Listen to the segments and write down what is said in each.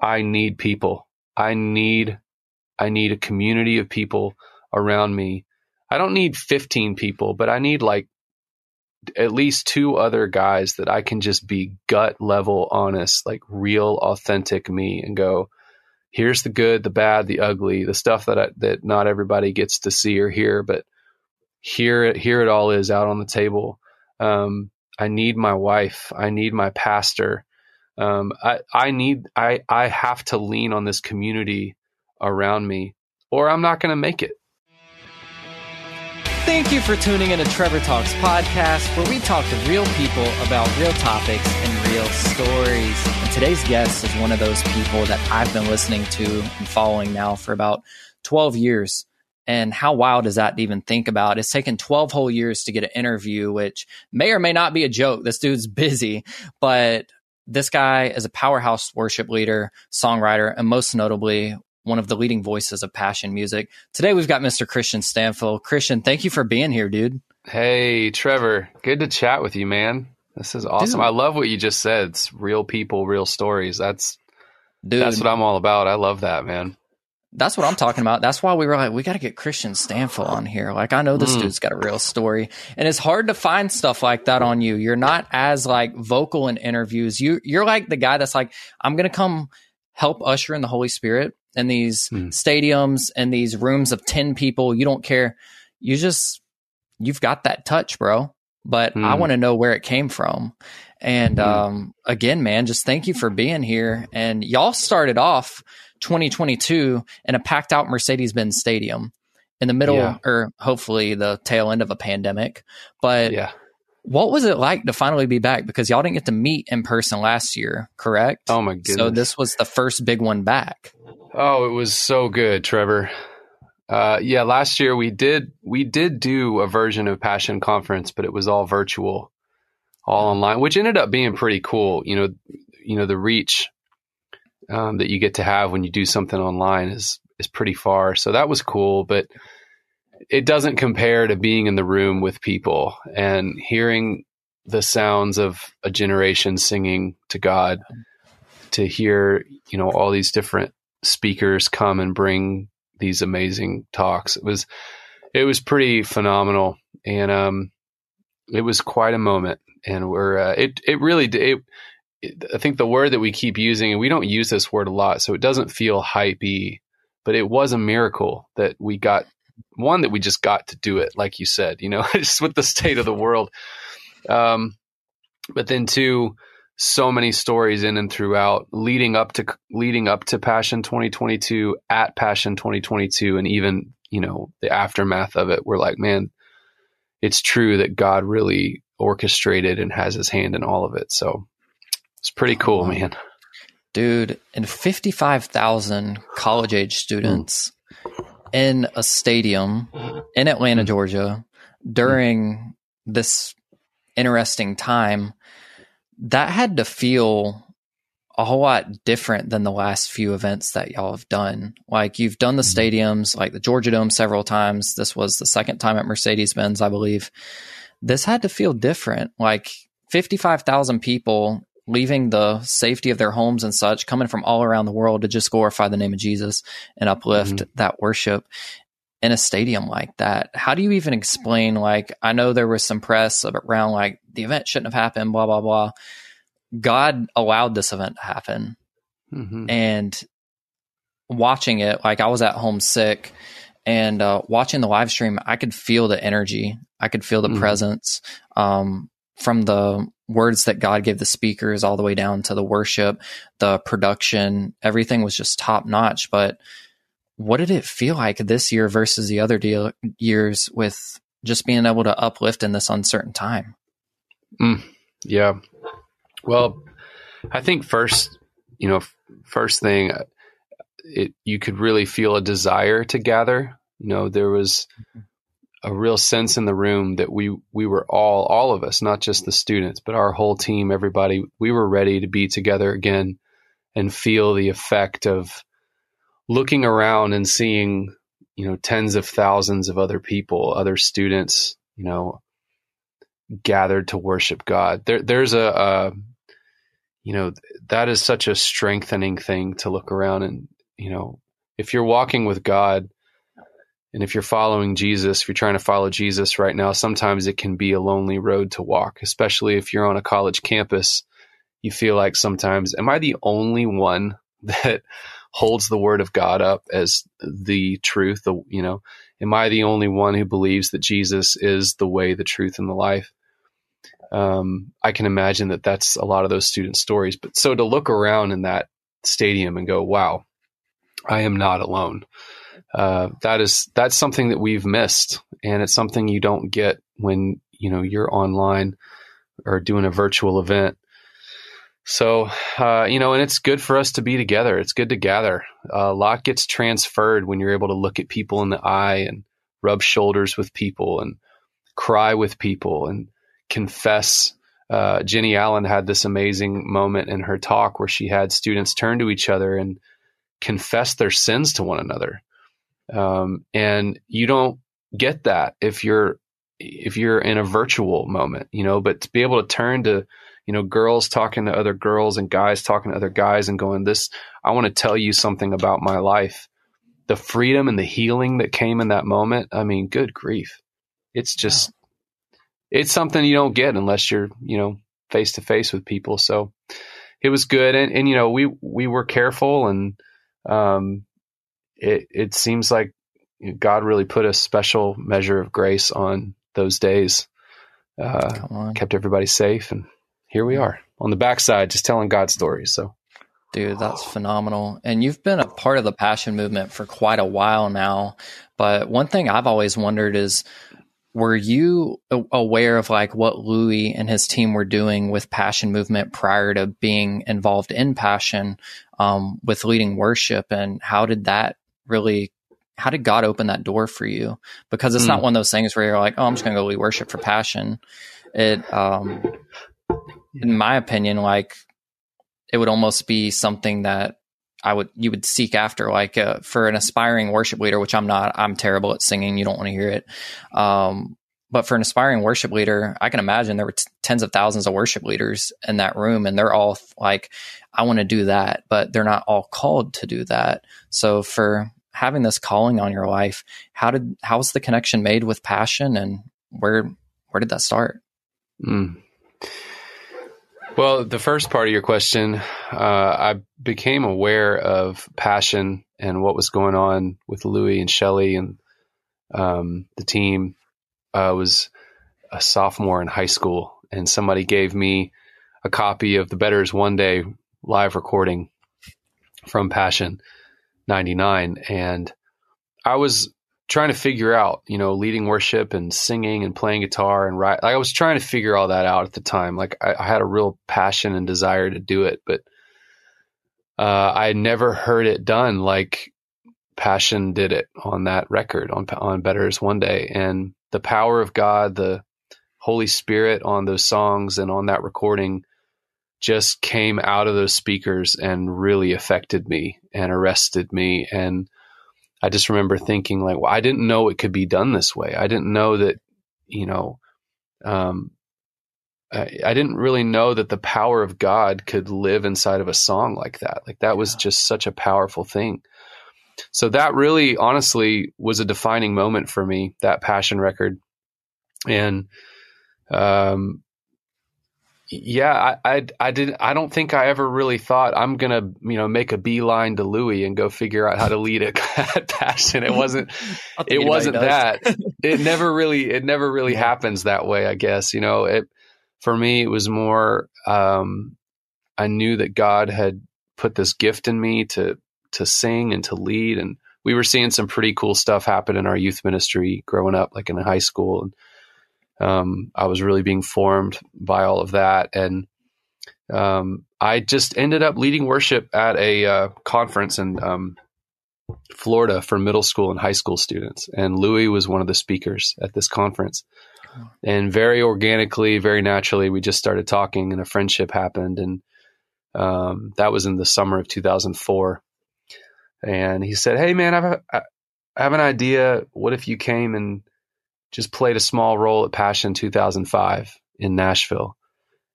I need people. I need I need a community of people around me. I don't need 15 people, but I need like at least two other guys that I can just be gut level honest, like real authentic me and go, here's the good, the bad, the ugly, the stuff that I, that not everybody gets to see or hear, but here here it all is out on the table. Um, I need my wife. I need my pastor. Um, I I need I I have to lean on this community around me, or I'm not going to make it. Thank you for tuning in to Trevor Talks podcast, where we talk to real people about real topics and real stories. And today's guest is one of those people that I've been listening to and following now for about 12 years. And how wild is that to even think about? It's taken 12 whole years to get an interview, which may or may not be a joke. This dude's busy, but this guy is a powerhouse worship leader, songwriter, and most notably, one of the leading voices of passion music. Today we've got Mr. Kristian Stanfill. Kristian, thank you for being here, dude. Hey, Trevor. Good to chat with you, man. This is awesome. Dude. I love what you just said. It's real people, real stories. That's dude, that's what I'm all about. I love that, man. That's what I'm talking about. That's why we were like, we got to get Kristian Stanfill on here. Like, I know this mm. dude's got a real story, and it's hard to find stuff like that on you. You're not as like vocal in interviews. You you're like the guy that's like, I'm gonna come help usher in the Holy Spirit in these mm. stadiums and these rooms of 10 people. You don't care. You just, you've got that touch, bro. But mm. I want to know where it came from. And mm. um, again, man, just thank you for being here. And y'all started off 2022 in a packed out Mercedes Benz stadium in the middle, yeah. or hopefully the tail end of a pandemic. But yeah what was it like to finally be back? Because y'all didn't get to meet in person last year, correct? Oh my goodness! So this was the first big one back. Oh, it was so good, Trevor. Uh, yeah, last year we did we did do a version of Passion Conference, but it was all virtual, all online, which ended up being pretty cool. You know, you know the reach um, that you get to have when you do something online is is pretty far. So that was cool, but it doesn't compare to being in the room with people and hearing the sounds of a generation singing to God to hear, you know, all these different speakers come and bring these amazing talks. It was it was pretty phenomenal and um it was quite a moment and we're uh, it it really it, I think the word that we keep using and we don't use this word a lot so it doesn't feel hypey but it was a miracle that we got one that we just got to do it, like you said, you know, just with the state of the world. Um, but then two, so many stories in and throughout, leading up to leading up to Passion 2022, at Passion 2022, and even you know the aftermath of it. We're like, man, it's true that God really orchestrated and has His hand in all of it. So it's pretty cool, man. Dude, and 55,000 college age students in a stadium in Atlanta, mm-hmm. Georgia during this interesting time, that had to feel a whole lot different than the last few events that y'all have done. Like you've done the mm-hmm. stadiums, like the Georgia Dome several times. This was the second time at Mercedes Benz, I believe. This had to feel different. Like 55,000 people leaving the safety of their homes and such, coming from all around the world to just glorify the name of Jesus and uplift mm-hmm. that worship in a stadium like that. How do you even explain? Like, I know there was some press around like the event shouldn't have happened, blah, blah, blah. God allowed this event to happen. Mm-hmm. And watching it, like, I was at home sick and uh, watching the live stream, I could feel the energy, I could feel the mm-hmm. presence. Um, from the words that God gave the speakers all the way down to the worship, the production, everything was just top notch. But what did it feel like this year versus the other deal, years with just being able to uplift in this uncertain time? Mm, yeah. Well, I think first, you know, first thing, it you could really feel a desire to gather. You know, there was mm-hmm a real sense in the room that we we were all all of us, not just the students, but our whole team, everybody, we were ready to be together again and feel the effect of looking around and seeing, you know, tens of thousands of other people, other students, you know, gathered to worship God. There, there's a, a you know, that is such a strengthening thing to look around and, you know, if you're walking with God and if you're following Jesus, if you're trying to follow Jesus right now, sometimes it can be a lonely road to walk, especially if you're on a college campus. You feel like sometimes, am I the only one that holds the word of God up as the truth? The, you know, am I the only one who believes that Jesus is the way, the truth, and the life? Um, I can imagine that that's a lot of those student stories. But so to look around in that stadium and go, wow, I am not alone. Uh, that is that's something that we've missed, and it's something you don't get when you know you're online or doing a virtual event. So, uh, you know, and it's good for us to be together. It's good to gather. Uh, a lot gets transferred when you're able to look at people in the eye and rub shoulders with people and cry with people and confess. Uh, Jennie Allen had this amazing moment in her talk where she had students turn to each other and confess their sins to one another. Um, and you don't get that if you're if you're in a virtual moment, you know. But to be able to turn to you know girls talking to other girls and guys talking to other guys and going, "This, I want to tell you something about my life." The freedom and the healing that came in that moment. I mean, good grief! It's just it's something you don't get unless you're you know face to face with people. So it was good, and and you know we we were careful and um, it it seems like God really put a special measure of grace on those days. Uh, kept everybody safe, and here we are on the backside, just telling God stories. So, dude, that's phenomenal. And you've been a part of the passion movement for quite a while now. But one thing I've always wondered is, were you aware of like what Louie and his team were doing with Passion Movement prior to being involved in Passion um, with leading worship, and how did that really how did God open that door for you? Because it's mm. not hmm. one of those things where you're like, oh, I'm just going to go lead worship for passion. It, um, in my opinion, like it would almost be something that I would you would seek after, like uh, for an aspiring worship leader, which I'm not. I'm terrible at singing. You don't want to hear it. Um, but for an aspiring worship leader, I can imagine there were t- tens of thousands of worship leaders in that room, and they're all like, "I want to do that," but they're not all called to do that. So for having this calling on your life, how did how was the connection made with passion, and where where did that start? Mm. Well, the first part of your question, uh, I became aware of passion and what was going on with Louie and Shelley and um, the team. I uh, was a sophomore in high school, and somebody gave me a copy of the Better Is One Day live recording from Passion 99 and I was trying to figure out, you know, leading worship and singing and playing guitar and write. Like I was trying to figure all that out at the time. Like I, I had a real passion and desire to do it, but uh, I never heard it done like Passion did it on that record on on Better Is One Day, and the power of God, the Holy Spirit on those songs and on that recording just came out of those speakers and really affected me and arrested me. And I just remember thinking, like, well, I didn't know it could be done this way. I didn't know that, you know, um, I, I, didn't really know that the power of God could live inside of a song like that. Like that was just such a powerful thing. So that really, honestly, was a defining moment for me. That passion record, and um, yeah, I, I, I did. I don't think I ever really thought I'm gonna, you know, make a beeline to Louie and go figure out how to lead a passion. It wasn't. it wasn't that. it never really. It never really yeah. happens that way. I guess you know. It for me. It was more. Um, I knew that God had put this gift in me to to sing and to lead, and we were seeing some pretty cool stuff happen in our youth ministry growing up, like in high school and um, I was really being formed by all of that. And um, I just ended up leading worship at a uh, conference in um, Florida for middle school and high school students. And Louie was one of the speakers at this conference. And very organically, very naturally, we just started talking and a friendship happened. And um, that was in the summer of 2004. And he said, Hey, man, I've, I have an idea. What if you came and just played a small role at Passion 2005 in Nashville.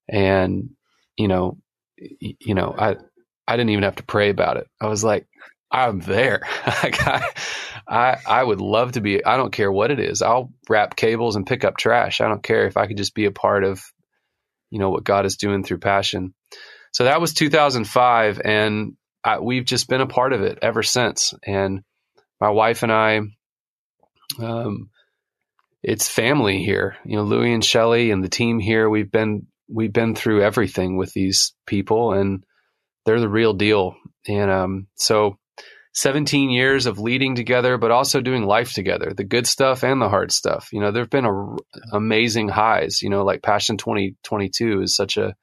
And, you know, you know, I, I didn't even have to pray about it. I was like, I'm there. I, I, I would love to be, I don't care what it is. I'll wrap cables and pick up trash. I don't care if I could just be a part of, you know, what God is doing through passion. So that was 2005 and I, we've just been a part of it ever since. And my wife and I, um, it's family here. You know, Louie and Shelley and the team here. We've been we've been through everything with these people, and they're the real deal. And um, so, 17 years of leading together, but also doing life together, the good stuff and the hard stuff. You know, there've been a, amazing highs. You know, like Passion 2022 is such a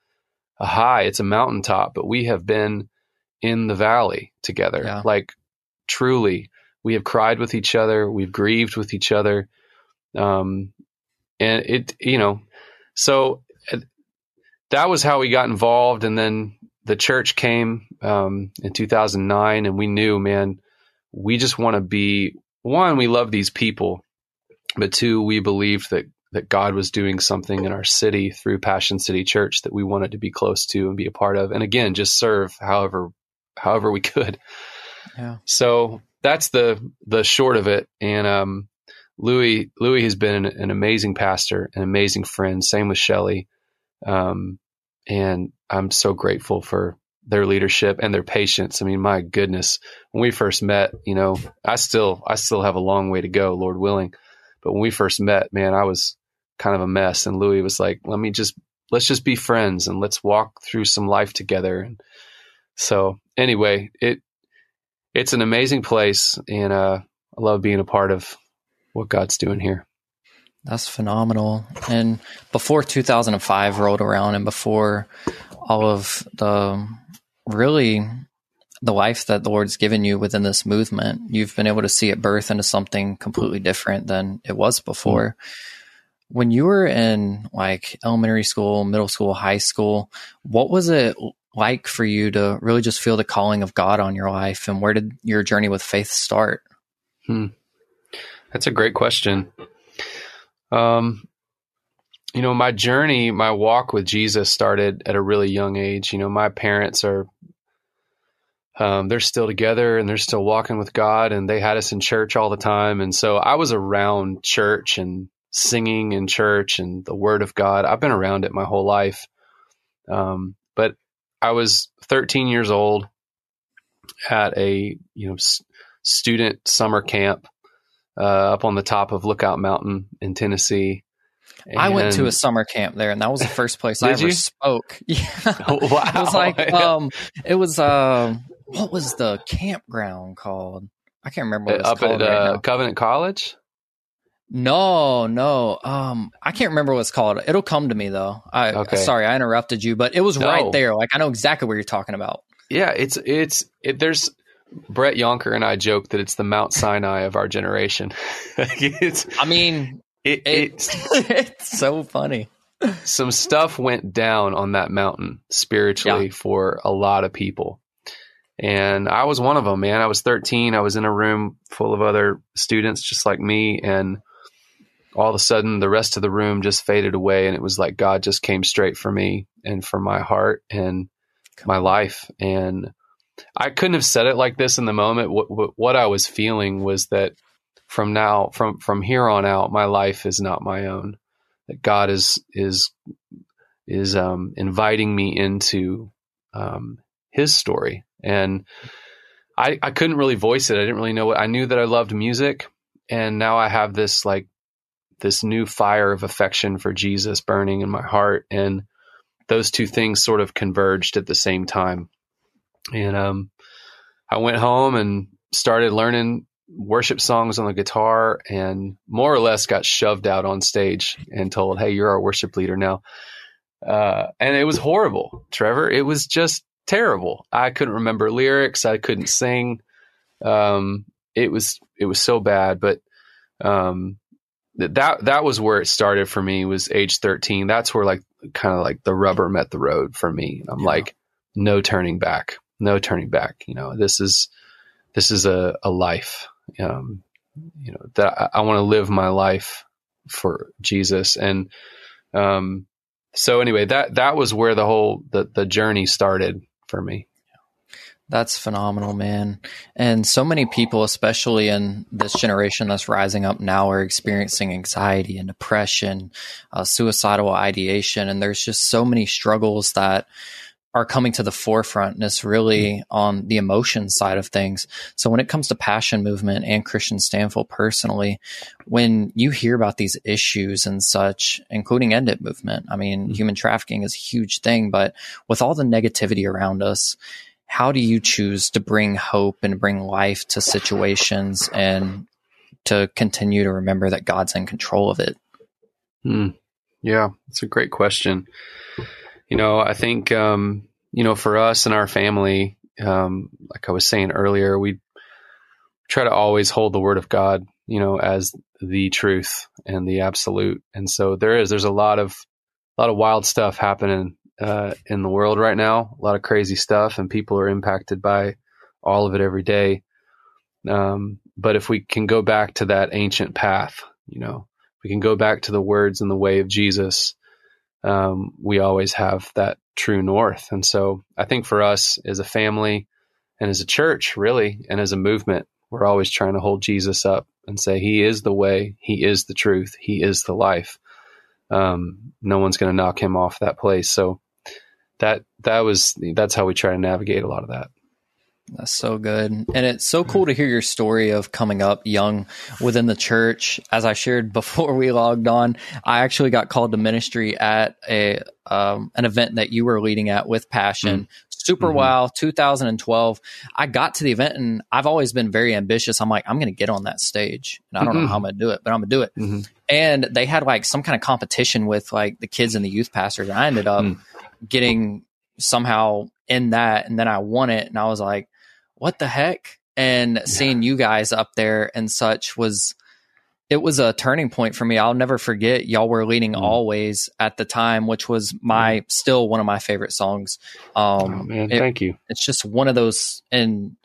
a high. It's a mountaintop, but we have been in the valley together. Yeah. Like truly, we have cried with each other. We've grieved with each other um, and it, you know, so uh, that was how we got involved. And then the church came um, in 2009, and we knew, man, we just want to be one. We love these people, but two, we believed that that God was doing something in our city through Passion City Church that we wanted to be close to and be a part of, and again, just serve however however we could. Yeah. So that's the the short of it, and um, Louie Louie has been an, an, amazing pastor, an amazing friend. Same with Shelley, um, and I'm so grateful for their leadership and their patience. I mean, my goodness, when we first met, you know, I still I still have a long way to go, Lord willing. But when we first met, man, I was kind of a mess, and Louie was like, "Let me just let's just be friends and let's walk through some life together." And so, anyway, it it's an amazing place, and uh, I love being a part of what God's doing here. That's phenomenal. And before 2005 rolled around and before all of the really the life that the Lord's given you within this movement, you've been able to see it birth into something completely different than it was before. When you were in like elementary school, middle school, high school, what was it like for you to really just feel the calling of God on your life? And where did your journey with faith start? Hmm. That's a great question. Um, you know, my journey, my walk with Jesus started at a really young age. You know, my parents are, um, they're still together and they're still walking with God, and they had us in church all the time. And so I was around church and singing in church and the Word of God. I've been around it my whole life. Um, but I was 13 years old at a you know s- student summer camp uh, up on the top of Lookout Mountain in Tennessee. And I went to a summer camp there, and that was the first place I ever you? spoke. Yeah, wow. it was like um, it was uh, what was the campground called? I can't remember what up at right uh, Covenant College. No, no. Um, I can't remember what it's called. It'll come to me though. I okay. sorry, I interrupted you, but it was no. right there. Like I know exactly what you're talking about. Yeah, it's it's it, there's Brett Younker and I joke that it's the Mount Sinai of our generation. I mean, it, it, it's, it's so funny. Some stuff went down on that mountain spiritually yeah. for a lot of people. And I was one of them, man. I was 13. I was in a room full of other students just like me. And all of a sudden, the rest of the room just faded away. And it was like God just came straight for me and for my heart and my life. And I couldn't have said it like this in the moment. What, what, what I was feeling was that from now, from from here on out, my life is not my own. That God is is is um, inviting me into um, His story, and I I couldn't really voice it. I didn't really know what I knew that I loved music, and now I have this like this new fire of affection for Jesus burning in my heart, and those two things sort of converged at the same time. And um, I went home and started learning worship songs on the guitar and more or less got shoved out on stage and told, Hey, you're our worship leader now. Uh, and it was horrible, Trevor. It was just terrible. I couldn't remember lyrics. I couldn't sing. Um, it was, it was so bad, but, um, that, that was where it started for me was age 13. That's where like, kind of like the rubber met the road for me. I'm yeah. like, no turning back no turning back. You know, this is this is a, a life. Um, you know that I, I want to live my life for Jesus, and um, so anyway, that that was where the whole the the journey started for me. That's phenomenal, man. And so many people, especially in this generation that's rising up now, are experiencing anxiety and depression, uh, suicidal ideation. And there's just so many struggles that are coming to the forefront and it's really on the emotion side of things. So when it comes to passion movement and Kristian Stanfill personally, when you hear about these issues and such, including end it movement, I mean, mm-hmm. human trafficking is a huge thing, but with all the negativity around us, how do you choose to bring hope and bring life to situations and to continue to remember that God's in control of it? Hmm. Yeah, it's a great question. You know, I think, um, you know, for us and our family, um, like I was saying earlier, we try to always hold the word of God, you know, as the truth and the absolute. And so there is, there's a lot of, a lot of wild stuff happening uh, in the world right now. A lot of crazy stuff, and people are impacted by all of it every day. Um, but if we can go back to that ancient path, you know, we can go back to the words and the way of Jesus. Um, we always have that true north. And so I think for us as a family and as a church, really, and as a movement, we're always trying to hold Jesus up and say, He is the way, He is the truth, He is the life. Um, no one's going to knock Him off that place. So that that was that's how we try to navigate a lot of that. That's so good. And it's so cool to hear your story of coming up young within the church. As I shared before we logged on, I actually got called to ministry at a um, an event that you were leading at with Passion. Mm. Super mm-hmm. wow, 2012. I got to the event and I've always been very ambitious. I'm like, I'm going to get on that stage. And I don't mm-hmm. know how I'm going to do it, but I'm going to do it. Mm-hmm. And they had like some kind of competition with like the kids and the youth pastors. And I ended up mm getting somehow in that and then I won it and I was like, what the heck? And yeah. seeing you guys up there and such was it was a turning point for me. I'll never forget y'all were leading mm. always at the time, which was my mm. still one of my favorite songs. Um, oh, man, it, thank you. It's just one of those, and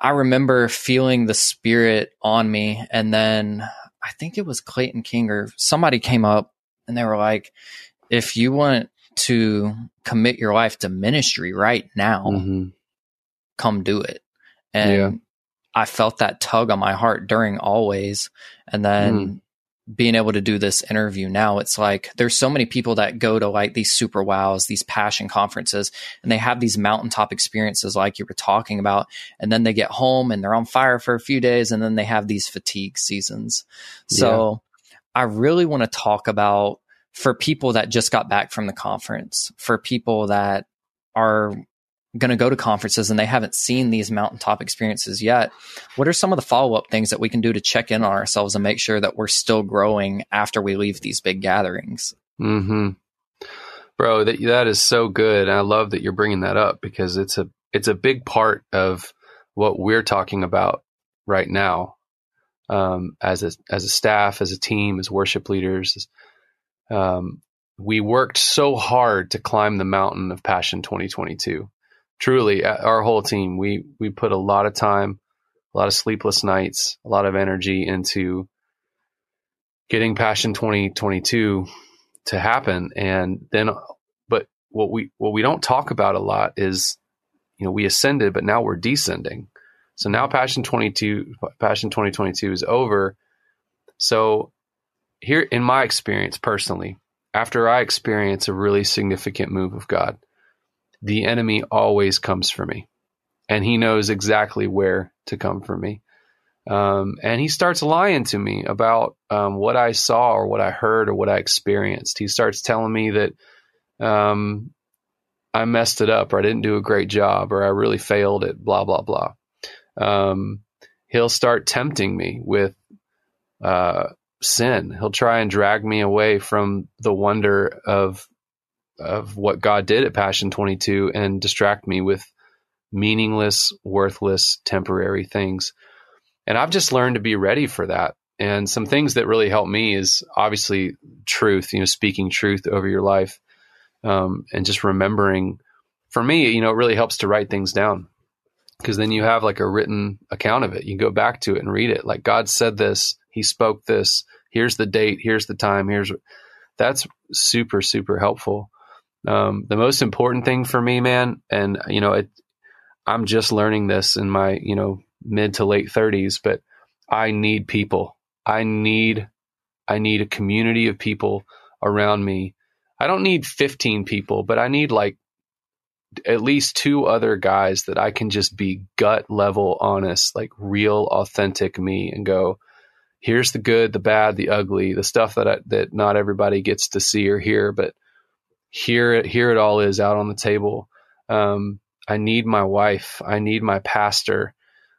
I remember feeling the spirit on me. And then I think it was Clayton King or somebody came up and they were like, if you want to commit your life to ministry right now, mm-hmm. Come do it. And yeah. I felt that tug on my heart during always. And then mm. being able to do this interview now, it's like there's so many people that go to like these super wows, these passion conferences, and they have these mountaintop experiences like you were talking about. And then they get home and they're on fire for a few days and then they have these fatigue seasons. So yeah. I really want to talk about for people that just got back from the conference, for people that are going to go to conferences and they haven't seen these mountaintop experiences yet, what are some of the follow up things that we can do to check in on ourselves and make sure that we're still growing after we leave these big gatherings? Hmm. Bro, that that is so good, I love that you're bringing that up because it's a it's a big part of what we're talking about right now, um, as a as a staff, as a team, as worship leaders, um, we worked so hard to climb the mountain of Passion 2022. Truly, uh, our whole team, we we put a lot of time, a lot of sleepless nights, a lot of energy into getting Passion 2022 to happen. And then, but what we what we don't talk about a lot is, you know, we ascended, but now we're descending. So now Passion 22, Passion 2022 is over. So here in my experience personally, after I experience a really significant move of God, the enemy always comes for me. And he knows exactly where to come for me. Um, and he starts lying to me about um, what I saw or what I heard or what I experienced. He starts telling me that um, I messed it up or I didn't do a great job or I really failed at blah, blah, blah. Um, he'll start tempting me with uh, sin. He'll try and drag me away from the wonder of of what God did at Passion 22 and distract me with meaningless, worthless, temporary things. And I've just learned to be ready for that. And some things that really help me is obviously truth, you know, speaking truth over your life um, and just remembering. For me, you know, it really helps to write things down because then you have like a written account of it. You go back to it and read it. Like God said this, He spoke this. Here's the date. Here's the time. Here's that's super super helpful. Um, the most important thing for me, man, and you know, it, I'm just learning this in my you know mid to late 30s, but I need people. I need I need a community of people around me. I don't need 15 people, but I need like at least two other guys that I can just be gut level honest, like real authentic me and go, here's the good, the bad, the ugly, the stuff that I, that not everybody gets to see or hear, but here here it all is out on the table. Um, I need my wife. I need my pastor.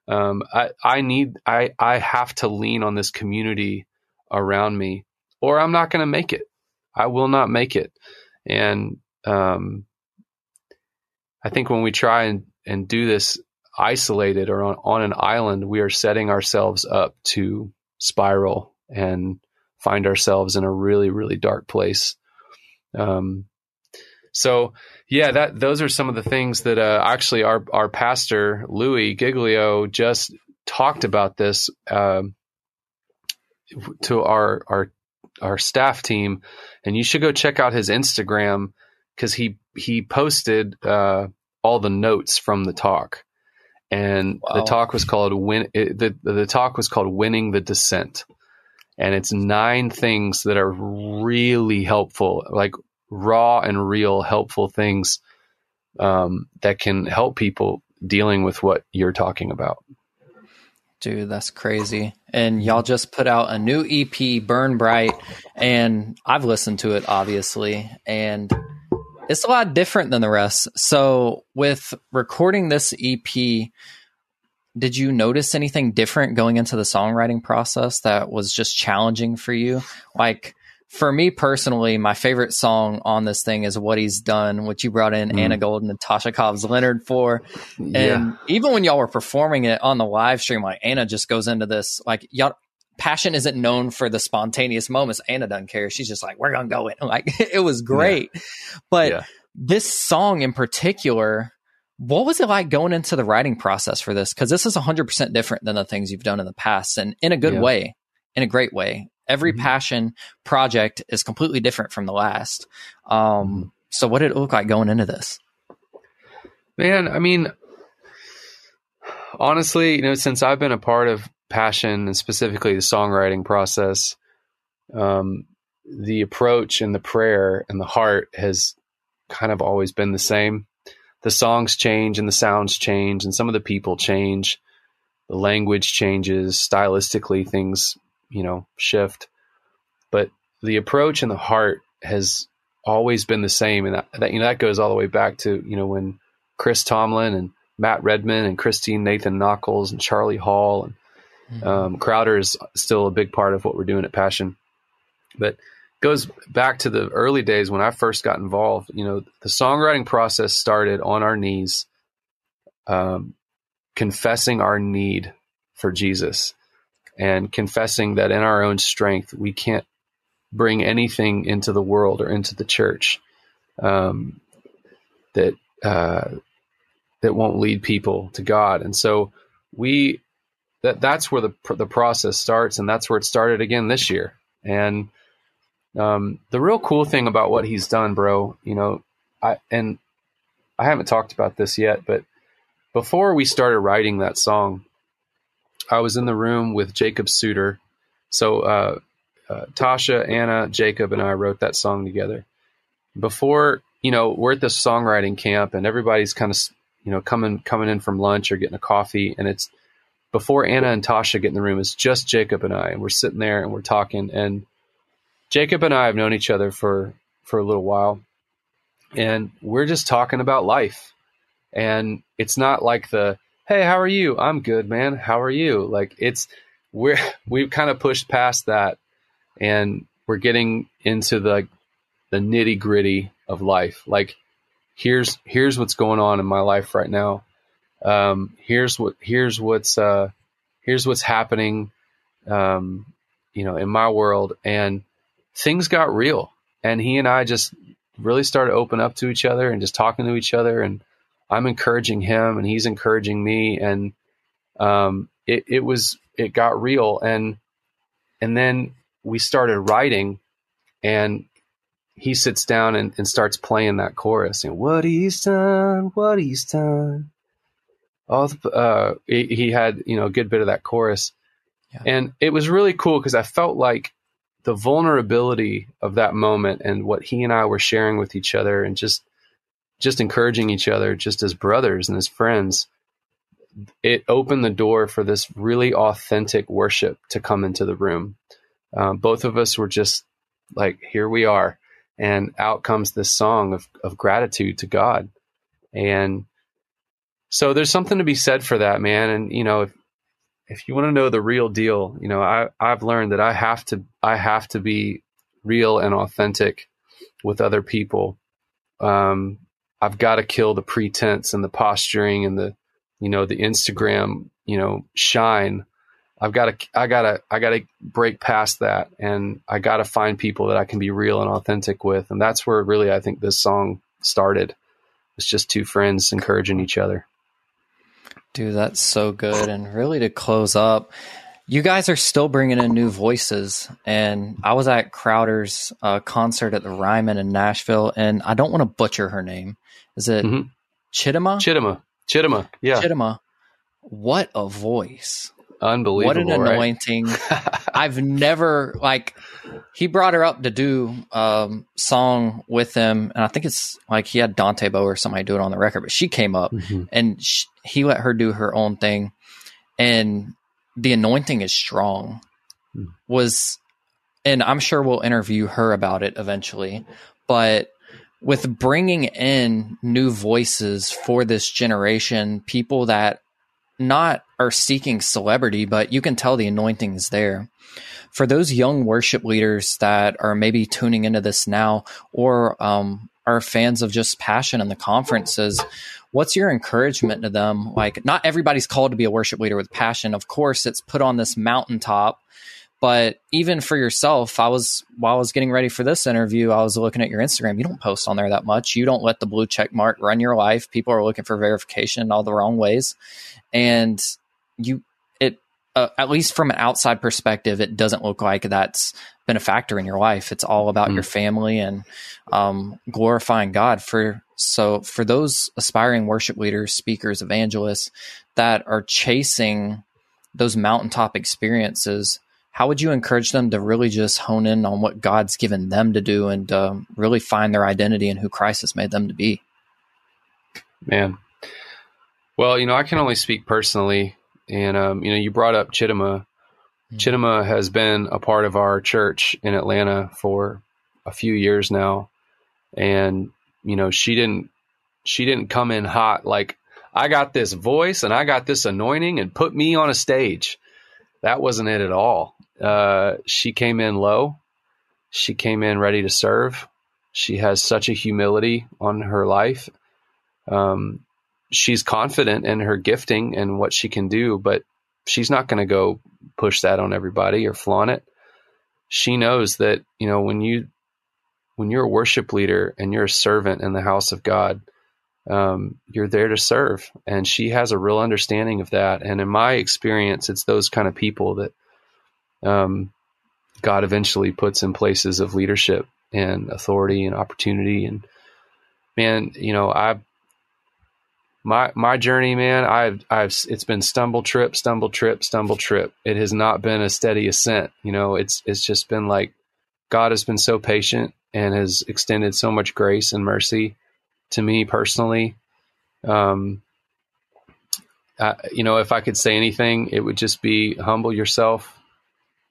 Um, I I need I I have to lean on this community around me, or I'm not going to make it. I will not make it. And um, I think when we try and, and do this isolated or on, on an island, we are setting ourselves up to spiral and find ourselves in a really, really dark place. Um, so yeah, that those are some of the things that uh, actually our our pastor Louie Giglio just talked about this uh, to our our our staff team, and you should go check out his Instagram because he he posted uh, all the notes from the talk, and wow. the talk was called win. It, the the talk was called winning the descent, and it's nine things that are really helpful, like raw and real helpful things um, that can help people dealing with what you're talking about. Dude, that's crazy. And y'all just put out a new EP, Burn Bright, and I've listened to it obviously, and it's a lot different than the rest. So, with recording this EP, did you notice anything different going into the songwriting process that was just challenging for you? Like, for me personally, my favorite song on this thing is What He's Done, which you brought in mm. Anna Golden and Tasha Cobbs Leonard for. And yeah. even when y'all were performing it on the live stream, like Anna just goes into this, like, y'all, passion isn't known for the spontaneous moments. Anna doesn't care. She's just like, we're going to go in. Like, it was great. Yeah. But yeah. this song in particular, what was it like going into the writing process for this? Because this is 100% different than the things you've done in the past and in a good way, in a great way. Every mm-hmm. passion project is completely different from the last. Um, mm-hmm. so, what did it look like going into this? Man, I mean, honestly, you know, since I've been a part of passion and specifically the songwriting process, um, the approach and the prayer and the heart has kind of always been the same. The songs change and the sounds change, and some of the people change. The language changes, stylistically, things you know shift. But the approach and the heart has always been the same. And that, that, you know that goes all the way back to you know when chris tomlin and matt redman and christine nathan nockels and charlie hall and mm-hmm. um, crowder is still a big part of what we're doing at passion. But goes back to the early days when i first got involved. You know the songwriting process started on our knees um, confessing our need for jesus and confessing that in our own strength we can't bring anything into the world or into the church um, that uh, that won't lead people to God. And so we that that's where the the process starts, and that's where it started again this year. And um, the real cool thing about what he's done, bro, you know, I and I haven't talked about this yet, but before we started writing that song, I was in the room with Jacob Sooter. So uh, uh, Tasha, Anna, Jacob, and I wrote that song together. Before you know, we're at this songwriting camp, and everybody's kind of you know coming coming in from lunch or getting a coffee, and it's before Anna and Tasha get in the room. It's just Jacob and I, and we're sitting there and we're talking. And Jacob and I have known each other for for a little while, and we're just talking about life. And it's not like the hey, how are you? I'm good, man. How are you? Like it's we're we've kind of pushed past that and we're getting into the the nitty gritty of life. Like here's here's what's going on in my life right now. Um, here's what here's what's uh, here's what's happening, um, you know, in my world, and things got real. And he and I just really started open up to each other and just talking to each other. And I'm encouraging him, and he's encouraging me, and um, it, it was it got real. And and then we started writing and he sits down and, and starts playing that chorus and what he's done, what he's done. All the, uh, he, he had, you know, a good bit of that chorus. Yeah. And it was really cool because I felt like the vulnerability of that moment and what he and I were sharing with each other and just just encouraging each other just as brothers and as friends it opened the door for this really authentic worship to come into the room. Um, both of us were just like here we are. And out comes this song of, of gratitude to god. And so there's something to be said for that man. And you know if if you want to know the real deal you know i i've learned that i have to i have to be real and authentic with other people. Um, I've got to kill the pretense and the posturing and the, you know, the Instagram, you know, shine. I've got to, I got to, I got to break past that and I got to find people that I can be real and authentic with. And that's where really I think this song started. It's just two friends encouraging each other. Dude, that's so good. And really to close up, you guys are still bringing in new voices. And I was at Crowder's uh, concert at the Ryman in Nashville, and I don't want to butcher her name. Is it mm-hmm. Chidima? Chidima. Chidima. Yeah. Chidima. What a voice. Unbelievable. What an right? anointing. I've never like he brought her up to do um song with him and I think it's like he had Dante Bowe or somebody do it on the record, but she came up mm-hmm. and she, he let her do her own thing and the anointing is strong. Mm. Was and I'm sure we'll interview her about it eventually, but with bringing in new voices for this generation, people that not are seeking celebrity, but you can tell the anointing is there. For those young worship leaders that are maybe tuning into this now or um, are fans of just passion and the conferences, what's your encouragement to them? Like, not everybody's called to be a worship leader with passion. Of course, it's put on this mountaintop but even for yourself, I was while I was getting ready for this interview, I was looking at your Instagram. You don't post on there that much. You don't let the blue check mark run your life. People are looking for verification in all the wrong ways, and you it uh, at least from an outside perspective, it doesn't look like that's been a factor in your life. It's all about mm. your family and um, glorifying God. For so for those aspiring worship leaders, speakers, evangelists that are chasing those mountaintop experiences how would you encourage them to really just hone in on what God's given them to do and uh, really find their identity and who Christ has made them to be? Man, well, you know, I can only speak personally, and um, you know, you brought up Chidima. Mm-hmm. Chidima has been a part of our church in Atlanta for a few years now, and you know, she didn't she didn't come in hot like I got this voice and I got this anointing and put me on a stage. That wasn't it at all. Uh, she came in low. She came in ready to serve. She has such a humility on her life. Um, she's confident in her gifting and what she can do, but she's not going to go push that on everybody or flaunt it. She knows that, you know, when you when you're a worship leader and you're a servant in the house of God, um, you're there to serve. And she has a real understanding of that. And in my experience, it's those kind of people that um, God eventually puts in places of leadership and authority and opportunity. And man, you know, I my my journey, man, I've I've it's been stumble trip, stumble trip, stumble trip. It has not been a steady ascent. You know, it's it's just been like God has been so patient and has extended so much grace and mercy to me personally. Um, I, you know, if I could say anything, it would just be humble yourself,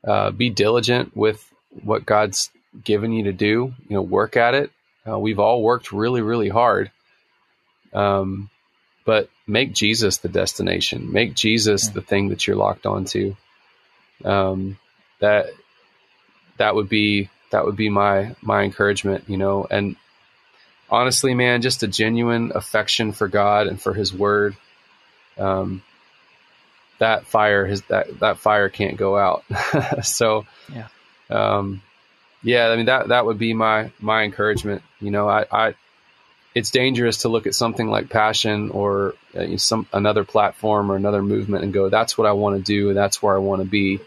uh, be diligent with what God's given you to do. You know, work at it. Uh, we've all worked really, really hard. Um, but make Jesus the destination. Make Jesus the thing that you're locked onto. Um, that that would be that would be my my encouragement. You know, and honestly, man, just a genuine affection for God and for His Word. Um, that fire has that that fire can't go out. so yeah, um, yeah. I mean that that would be my my encouragement. You know, I, I it's dangerous to look at something like passion or uh, some another platform or another movement and go, that's what I want to do, and that's where I want to be.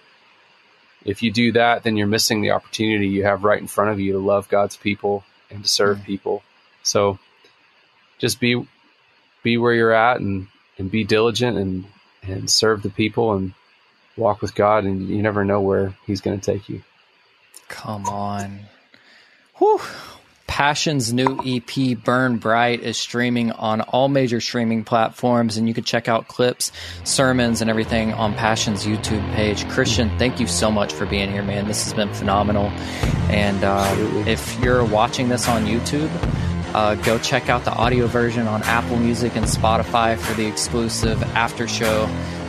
If you do that, then you're missing the opportunity you have right in front of you to love God's people and to serve people. So just be be where you're at and and be diligent and and serve the people and walk with God and you never know where he's going to take you. Come on. Whew. Passion's new EP, Burn Bright, is streaming on all major streaming platforms, and you can check out clips, sermons, and everything on Passion's YouTube page. Kristian, thank you so much for being here, man. This has been phenomenal. And uh, if you're watching this on YouTube, uh, go check out the audio version on Apple Music and Spotify for the exclusive after show.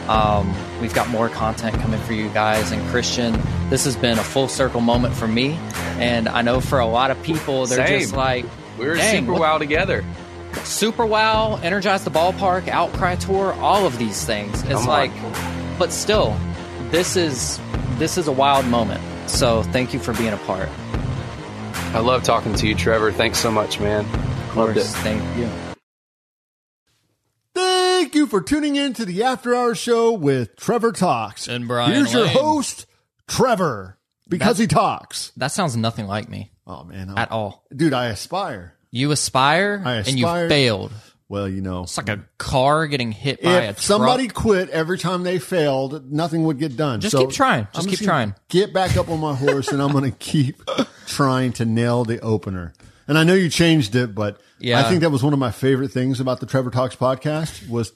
Um, we've got more content coming for you guys. And Kristian, this has been a full circle moment for me. And I know for a lot of people, they're Same. just like, we're super what- wow together. Super Wow, Energize the Ballpark, Outcry Tour, all of these things. It's Come on. like, but still, this is this is a wild moment. So thank you for being a part. I love talking to you, Trevor. Thanks so much, man. Loved it. thank you. Thank you for tuning in to the After Hours Show with Trevor Talks. And Brian Here's your Lane. host, Trevor, because he talks. That sounds nothing like me Oh man, at all. dude, I aspire. You aspire, I and you aspire. failed. Well, you know, It's like a car getting hit by a if truck. somebody quit every time they failed, nothing would get done. Just keep trying. Just keep gonna trying. Get back up on my horse, and I'm going to keep trying to nail the opener. And I know you changed it, but Yeah. I think that was one of my favorite things about the Trevor Talks podcast was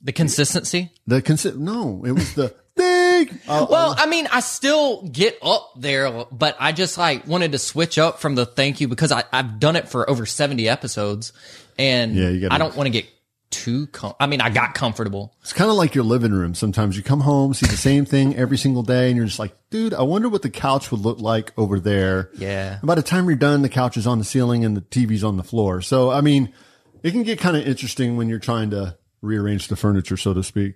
the consistency. the consi- No, it was the thing. Uh, Well, I mean, I still get up there, but I just like wanted to switch up from the thank you because I, I've done it for over 70 episodes and Yeah, I don't want to get too, com- I mean, I got comfortable. It's kind of like your living room. Sometimes you come home, see the same thing every single day, and you're just like, dude, I wonder what the couch would look like over there. Yeah. And by the time you're done, the couch is on the ceiling and the TV's on the floor. So, I mean, it can get kind of interesting when you're trying to rearrange the furniture, so to speak.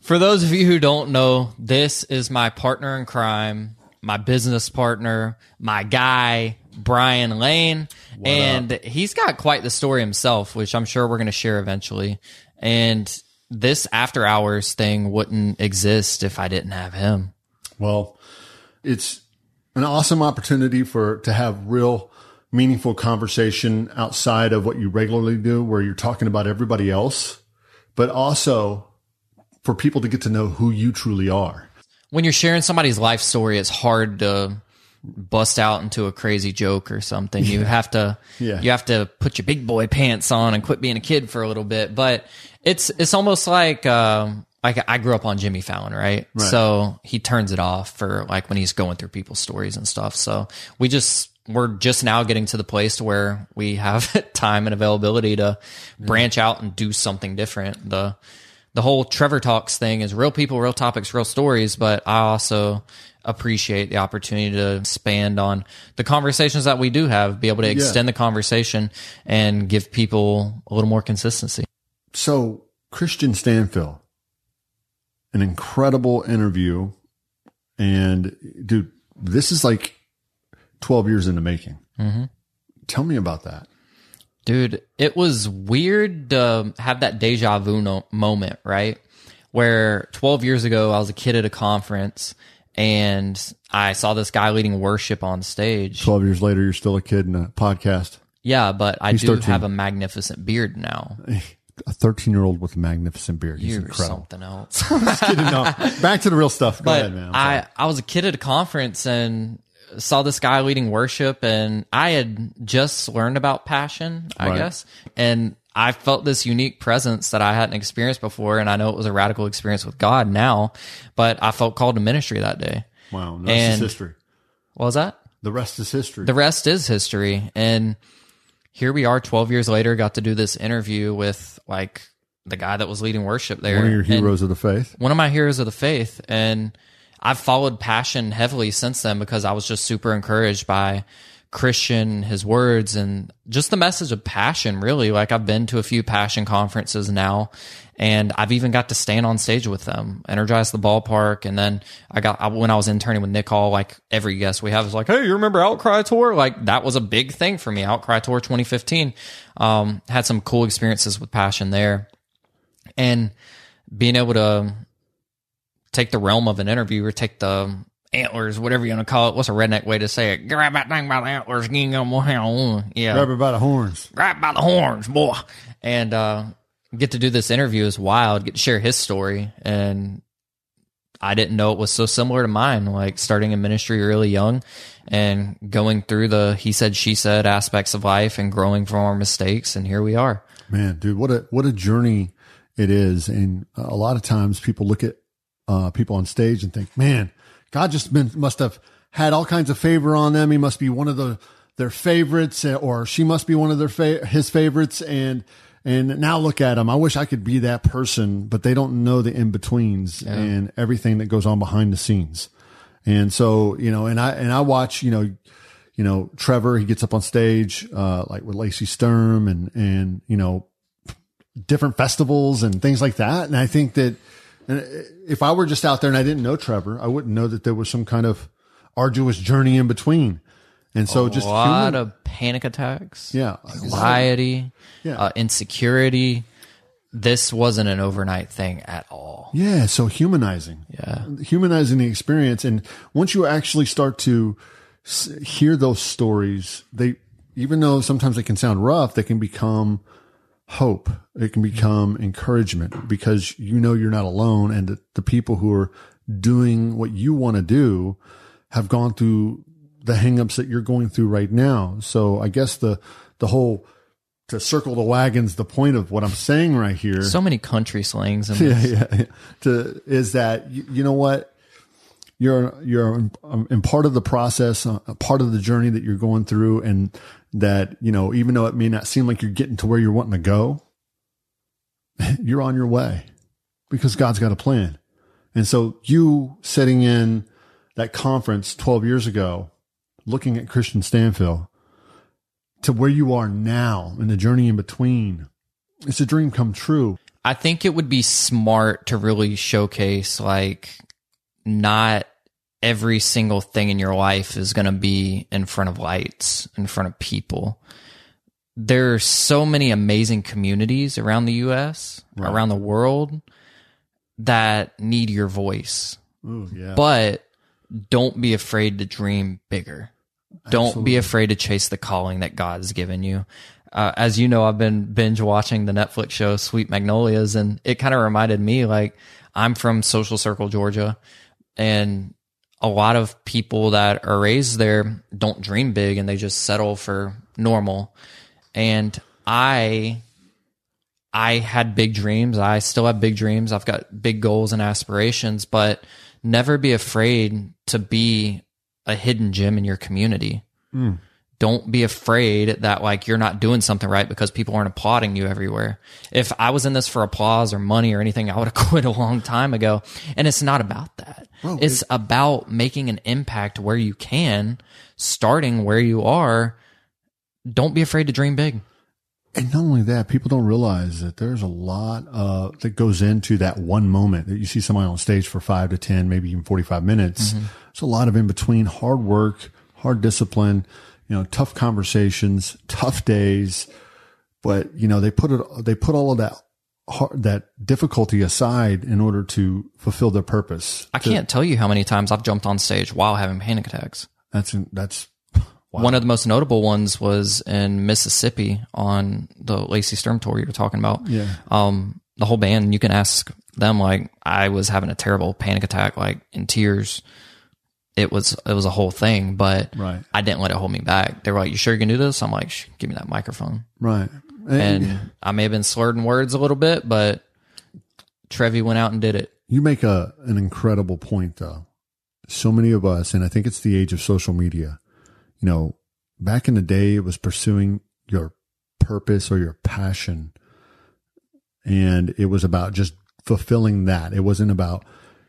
For those of you who don't know, this is my partner in crime, my business partner, my guy, Brian Lane. and he's got quite the story himself, which I'm sure we're going to share eventually. And this after hours thing wouldn't exist if I didn't have him. Well, it's an awesome opportunity for to have real meaningful conversation outside of what you regularly do, where you're talking about everybody else, but also for people to get to know who you truly are. When you're sharing somebody's life story, it's hard to bust out into a crazy joke or something. You have to, Yeah. you have to put your big boy pants on and quit being a kid for a little bit. But it's it's almost like um, like I grew up on Jimmy Fallon, right? So he turns it off for like when he's going through people's stories and stuff. So we just we're just now getting to the place where we have time and availability to branch out and do something different. The the whole Trevor Talks thing is real people, real topics, real stories, but I also appreciate the opportunity to expand on the conversations that we do have, be able to extend the conversation and give people a little more consistency. So, Kristian Stanfill, an incredible interview. And dude, this is like 12 years in the making. Mm-hmm. Tell me about that. Dude, it was weird to have that deja vu no- moment, right? Where 12 years ago, I was a kid at a conference and I saw this guy leading worship on stage. 12 years later, you're still a kid in a podcast. Yeah, but I He's do 13. have a magnificent beard now. A 13 year old with a magnificent beard. He's You're incredible. something else. Just kidding. No. Back to the real stuff. Go but ahead, man. I, I was a kid at a conference and saw this guy leading worship and I had just learned about passion, I Right. guess. And I felt this unique presence that I hadn't experienced before. And I know it was a radical experience with God now, but I felt called to ministry that day. wow. The rest is history. What was that? The rest is history. The rest is history. And here we are 12 years later, got to do this interview with like the guy that was leading worship there. One of your And- heroes of the faith. one of my heroes of the faith and i've followed passion heavily since then because i was just super encouraged by Kristian his words and just the message of passion really. Like i've been to a few passion conferences now and i've even got to stand on stage with them energize the ballpark and then i got I, when i was interning with nick hall like every guest we have is like hey you remember outcry tour? Like that was a big thing for me. Outcry tour 2015 um had some cool experiences with passion there. And being able to take the realm of an interview or take the antlers, whatever you want to call it. What's a redneck way to say it? Grab that thing by the antlers, yeah, Grab her by the horns. grab by the horns, boy. And uh, get to do this interview is wild. Get to share his story, and I didn't know it was so similar to mine. Like starting in ministry really young, and going through the he said she said aspects of life, and growing from our mistakes, and here we are. Man, dude, what a what a journey it is. And a lot of times people look at uh, people on stage and think, man, God just been, must have had all kinds of favor on them. He must be one of the their favorites, uh, or she must be one of their fa- his favorites. And and now look at them. I wish I could be that person, but they don't know the in betweens Yeah. and everything that goes on behind the scenes. And so, you know, and I and I watch, you know, you know, Trevor, he gets up on stage, uh, like with Lacey Sturm and, and, you know, different festivals and things like that. And I think that and if I were just out there and I didn't know Trevor, I wouldn't know that there was some kind of arduous journey in between. And so just a lot human- of panic attacks, yeah, anxiety, Yeah. uh, insecurity. This wasn't an overnight thing at all. Yeah, so humanizing. Yeah. Humanizing the experience. And once you actually start to hear those stories, they, even though sometimes they can sound rough, they can become hope. It can become encouragement because you know you're not alone and that the people who are doing what you want to do have gone through the hangups that you're going through right now. So I guess the, the whole, to circle the wagons, the point of what I'm saying right here So many country slangs and yeah, yeah, yeah. To is that you, you know what you're you're um, in part of the process, uh, a part of the journey that you're going through, and that you know even though it may not seem like you're getting to where you're wanting to go, you're on your way because God's got a plan. And so you sitting in that conference 12 years ago, looking at Kristian Stanfill to where you are now and the journey in between, it's a dream come true. I think it would be smart to really showcase like not every single thing in your life is going to be in front of lights, in front of people. There are so many amazing communities around the US, around the world that need your voice. Ooh, yeah. But don't be afraid to dream bigger. Don't be afraid to chase the calling that God's given you. Uh, as you know, I've been binge watching the Netflix show Sweet Magnolias, and it kind of reminded me like I'm from Social Circle, Georgia, and a lot of people that are raised there don't dream big and they just settle for normal. And I I had big dreams. I still have big dreams. I've got big goals and aspirations, but never be afraid to be a hidden gem in your community. Hmm. Don't be afraid that like you're not doing something right because people aren't applauding you everywhere. If I was in this for applause or money or anything, I would have quit a long time ago. And it's not about that. It's about making an impact where you can, starting where you are. Don't be afraid to dream big. And not only that, people don't realize that there's a lot uh, that goes into that one moment that you see somebody on stage for five to 10, maybe even 45 minutes. It's a lot of in between hard work, hard discipline, you know, tough conversations, tough days. But, you know, they put it, they put all of that, hard, that difficulty aside in order to fulfill their purpose. I can't tell you how many times I've jumped on stage while having panic attacks. That's, that's, One of the most notable ones was in Mississippi on the Lacey Sturm tour you were talking about. Yeah. Um, the whole band, you can ask them, like, I was having a terrible panic attack, like in tears. It was, it was a whole thing, but Right. I didn't let it hold me back. They were like, you sure you can do this? I'm like, "Shh, give me that microphone. right. And I may have been slurred in words a little bit, but Trevi went out and did it. You make a an incredible point though. So many of us, and I think it's the age of social media. You know, back in the day, it was pursuing your purpose or your passion, and it was about just fulfilling that. It wasn't about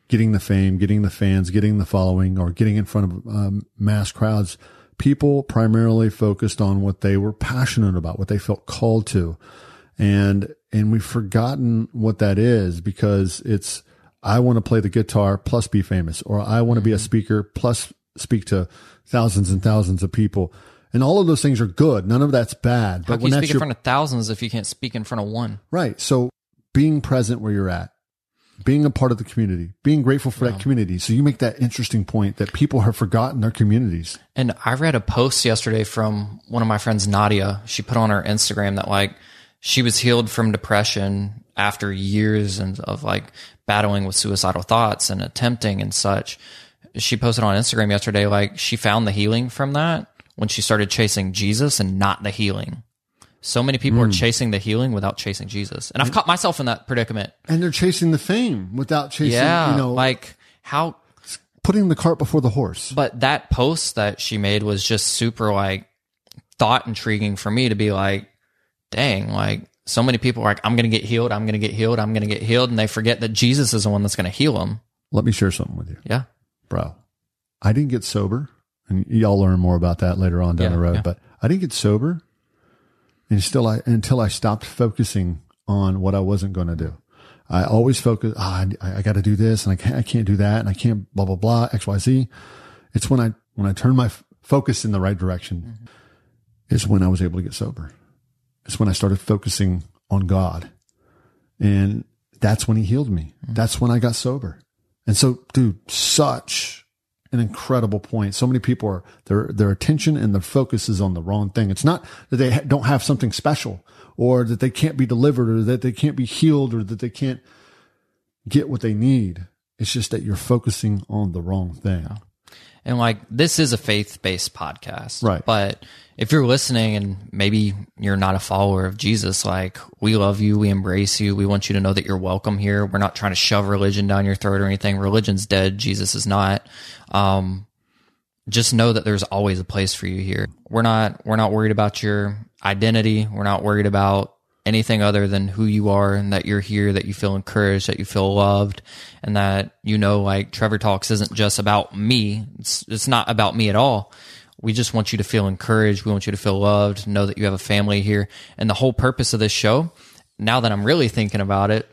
getting the fame, getting the fans, getting the following, or getting in front of um, mass crowds. People primarily focused on what they were passionate about, what they felt called to and and we've forgotten what that is because it's I want to play the guitar plus be famous, or I want to be a mm-hmm. speaker plus speak to thousands and thousands of people, and all of those things are good. None of that's bad. How But can when you speak in your front of thousands if you can't speak in front of one? right, so being present where you're at, being a part of the community, being grateful for that community. So you make that interesting point that people have forgotten their communities. And I read a post yesterday from one of my friends, Nadia. She put on her Instagram that like she was healed from depression after years and of like battling with suicidal thoughts and attempting and such. She posted on Instagram yesterday like she found the healing from that when she started chasing Jesus and not the healing. So many people are hmm. chasing the healing without chasing Jesus. And I've caught myself in that predicament. And they're chasing the fame without chasing, Yeah. you know, like how putting the cart before the horse. but that post that she made was just super like thought intriguing for me to be like, dang, like so many people are like, I'm going to get healed. I'm going to get healed. I'm going to get healed. And they forget that Jesus is the one that's going to heal them. Let me share something with you, Yeah. bro. I didn't get sober, and y'all learn more about that later on down Yeah, the road. yeah. But I didn't get sober, and still, I until I stopped focusing on what I wasn't going to do. I always focus. Ah, I, I got to do this, and I can't. I can't do that, and I can't. Blah blah blah. X Y Z. It's when I when I turn my f- focus in the right direction, is when I was able to get sober. It's when I started focusing on God, and that's when He healed me. That's when I got sober. And so, dude, such an incredible point. So many people are their their attention and their focus is on the wrong thing. It's not that they don't have something special, or that they can't be delivered, or that they can't be healed, or that they can't get what they need. It's just that you're focusing on the wrong thing. And like this is a faith based podcast. Right. But if you're listening and maybe you're not a follower of Jesus, like we love you, we embrace you, we want you to know that you're welcome here. We're not trying to shove religion down your throat or anything. Religion's dead, Jesus is not. Um just know that there's always a place for you here. We're not we're not worried about your identity. We're not worried about anything other than who you are and that you're here, that you feel encouraged, that you feel loved, and that you know like Trevor Talks isn't just about me. It's it's not about me at all. We just want you to feel encouraged. We want you to feel loved, know that you have a family here. And the whole purpose of this show, now that I'm really thinking about it,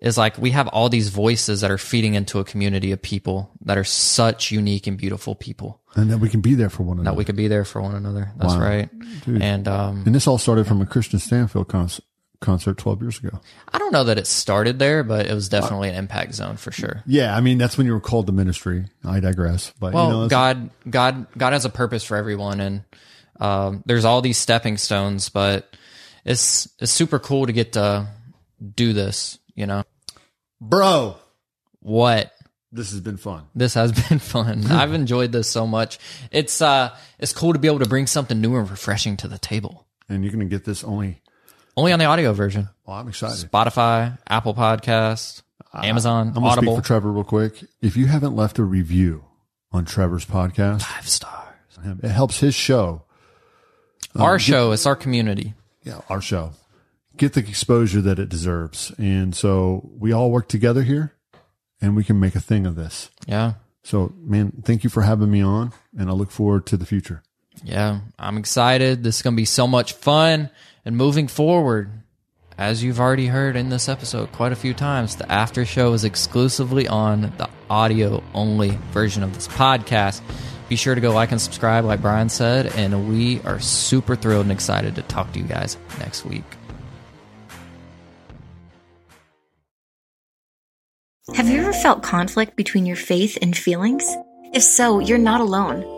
is like we have all these voices that are feeding into a community of people that are such unique and beautiful people And that we can be there for one that another. we can be there for one another. That's Wow. right. And um, and this all started from a Kristian Stanfill concert, concert 12 years ago. I don't know that it started there, but it was definitely an impact zone for sure. Yeah, I mean that's when you were called to ministry. I digress, but Well, you know, God, God, God has a purpose for everyone, and um, there's all these stepping stones. But it's it's super cool to get to do this. You know bro, what? this has been fun. This has been fun. I've enjoyed this so much. It's uh, it's cool to be able to bring something new and refreshing to the table. And you're going to get this only. Only on the audio version. Well, I'm excited. Spotify, Apple Podcast, Amazon, I'm gonna Audible. speak for Trevor real quick. If you haven't left a review on Trevor's podcast, Five stars. it helps his show. Uh, our show, it's our community. Yeah, our show get the exposure that it deserves. And so we all work together here, and we can make a thing of this. Yeah. So, man, thank you for having me on, and I look forward to the future. Yeah. I'm excited. This is going to be so much fun. And moving forward, as you've already heard in this episode quite a few times, the after show is exclusively on the audio only version of this podcast. Be sure to go like and subscribe, like Brian said. And we are super thrilled and excited to talk to you guys next week. Have you ever felt conflict between your faith and feelings? If so, you're not alone.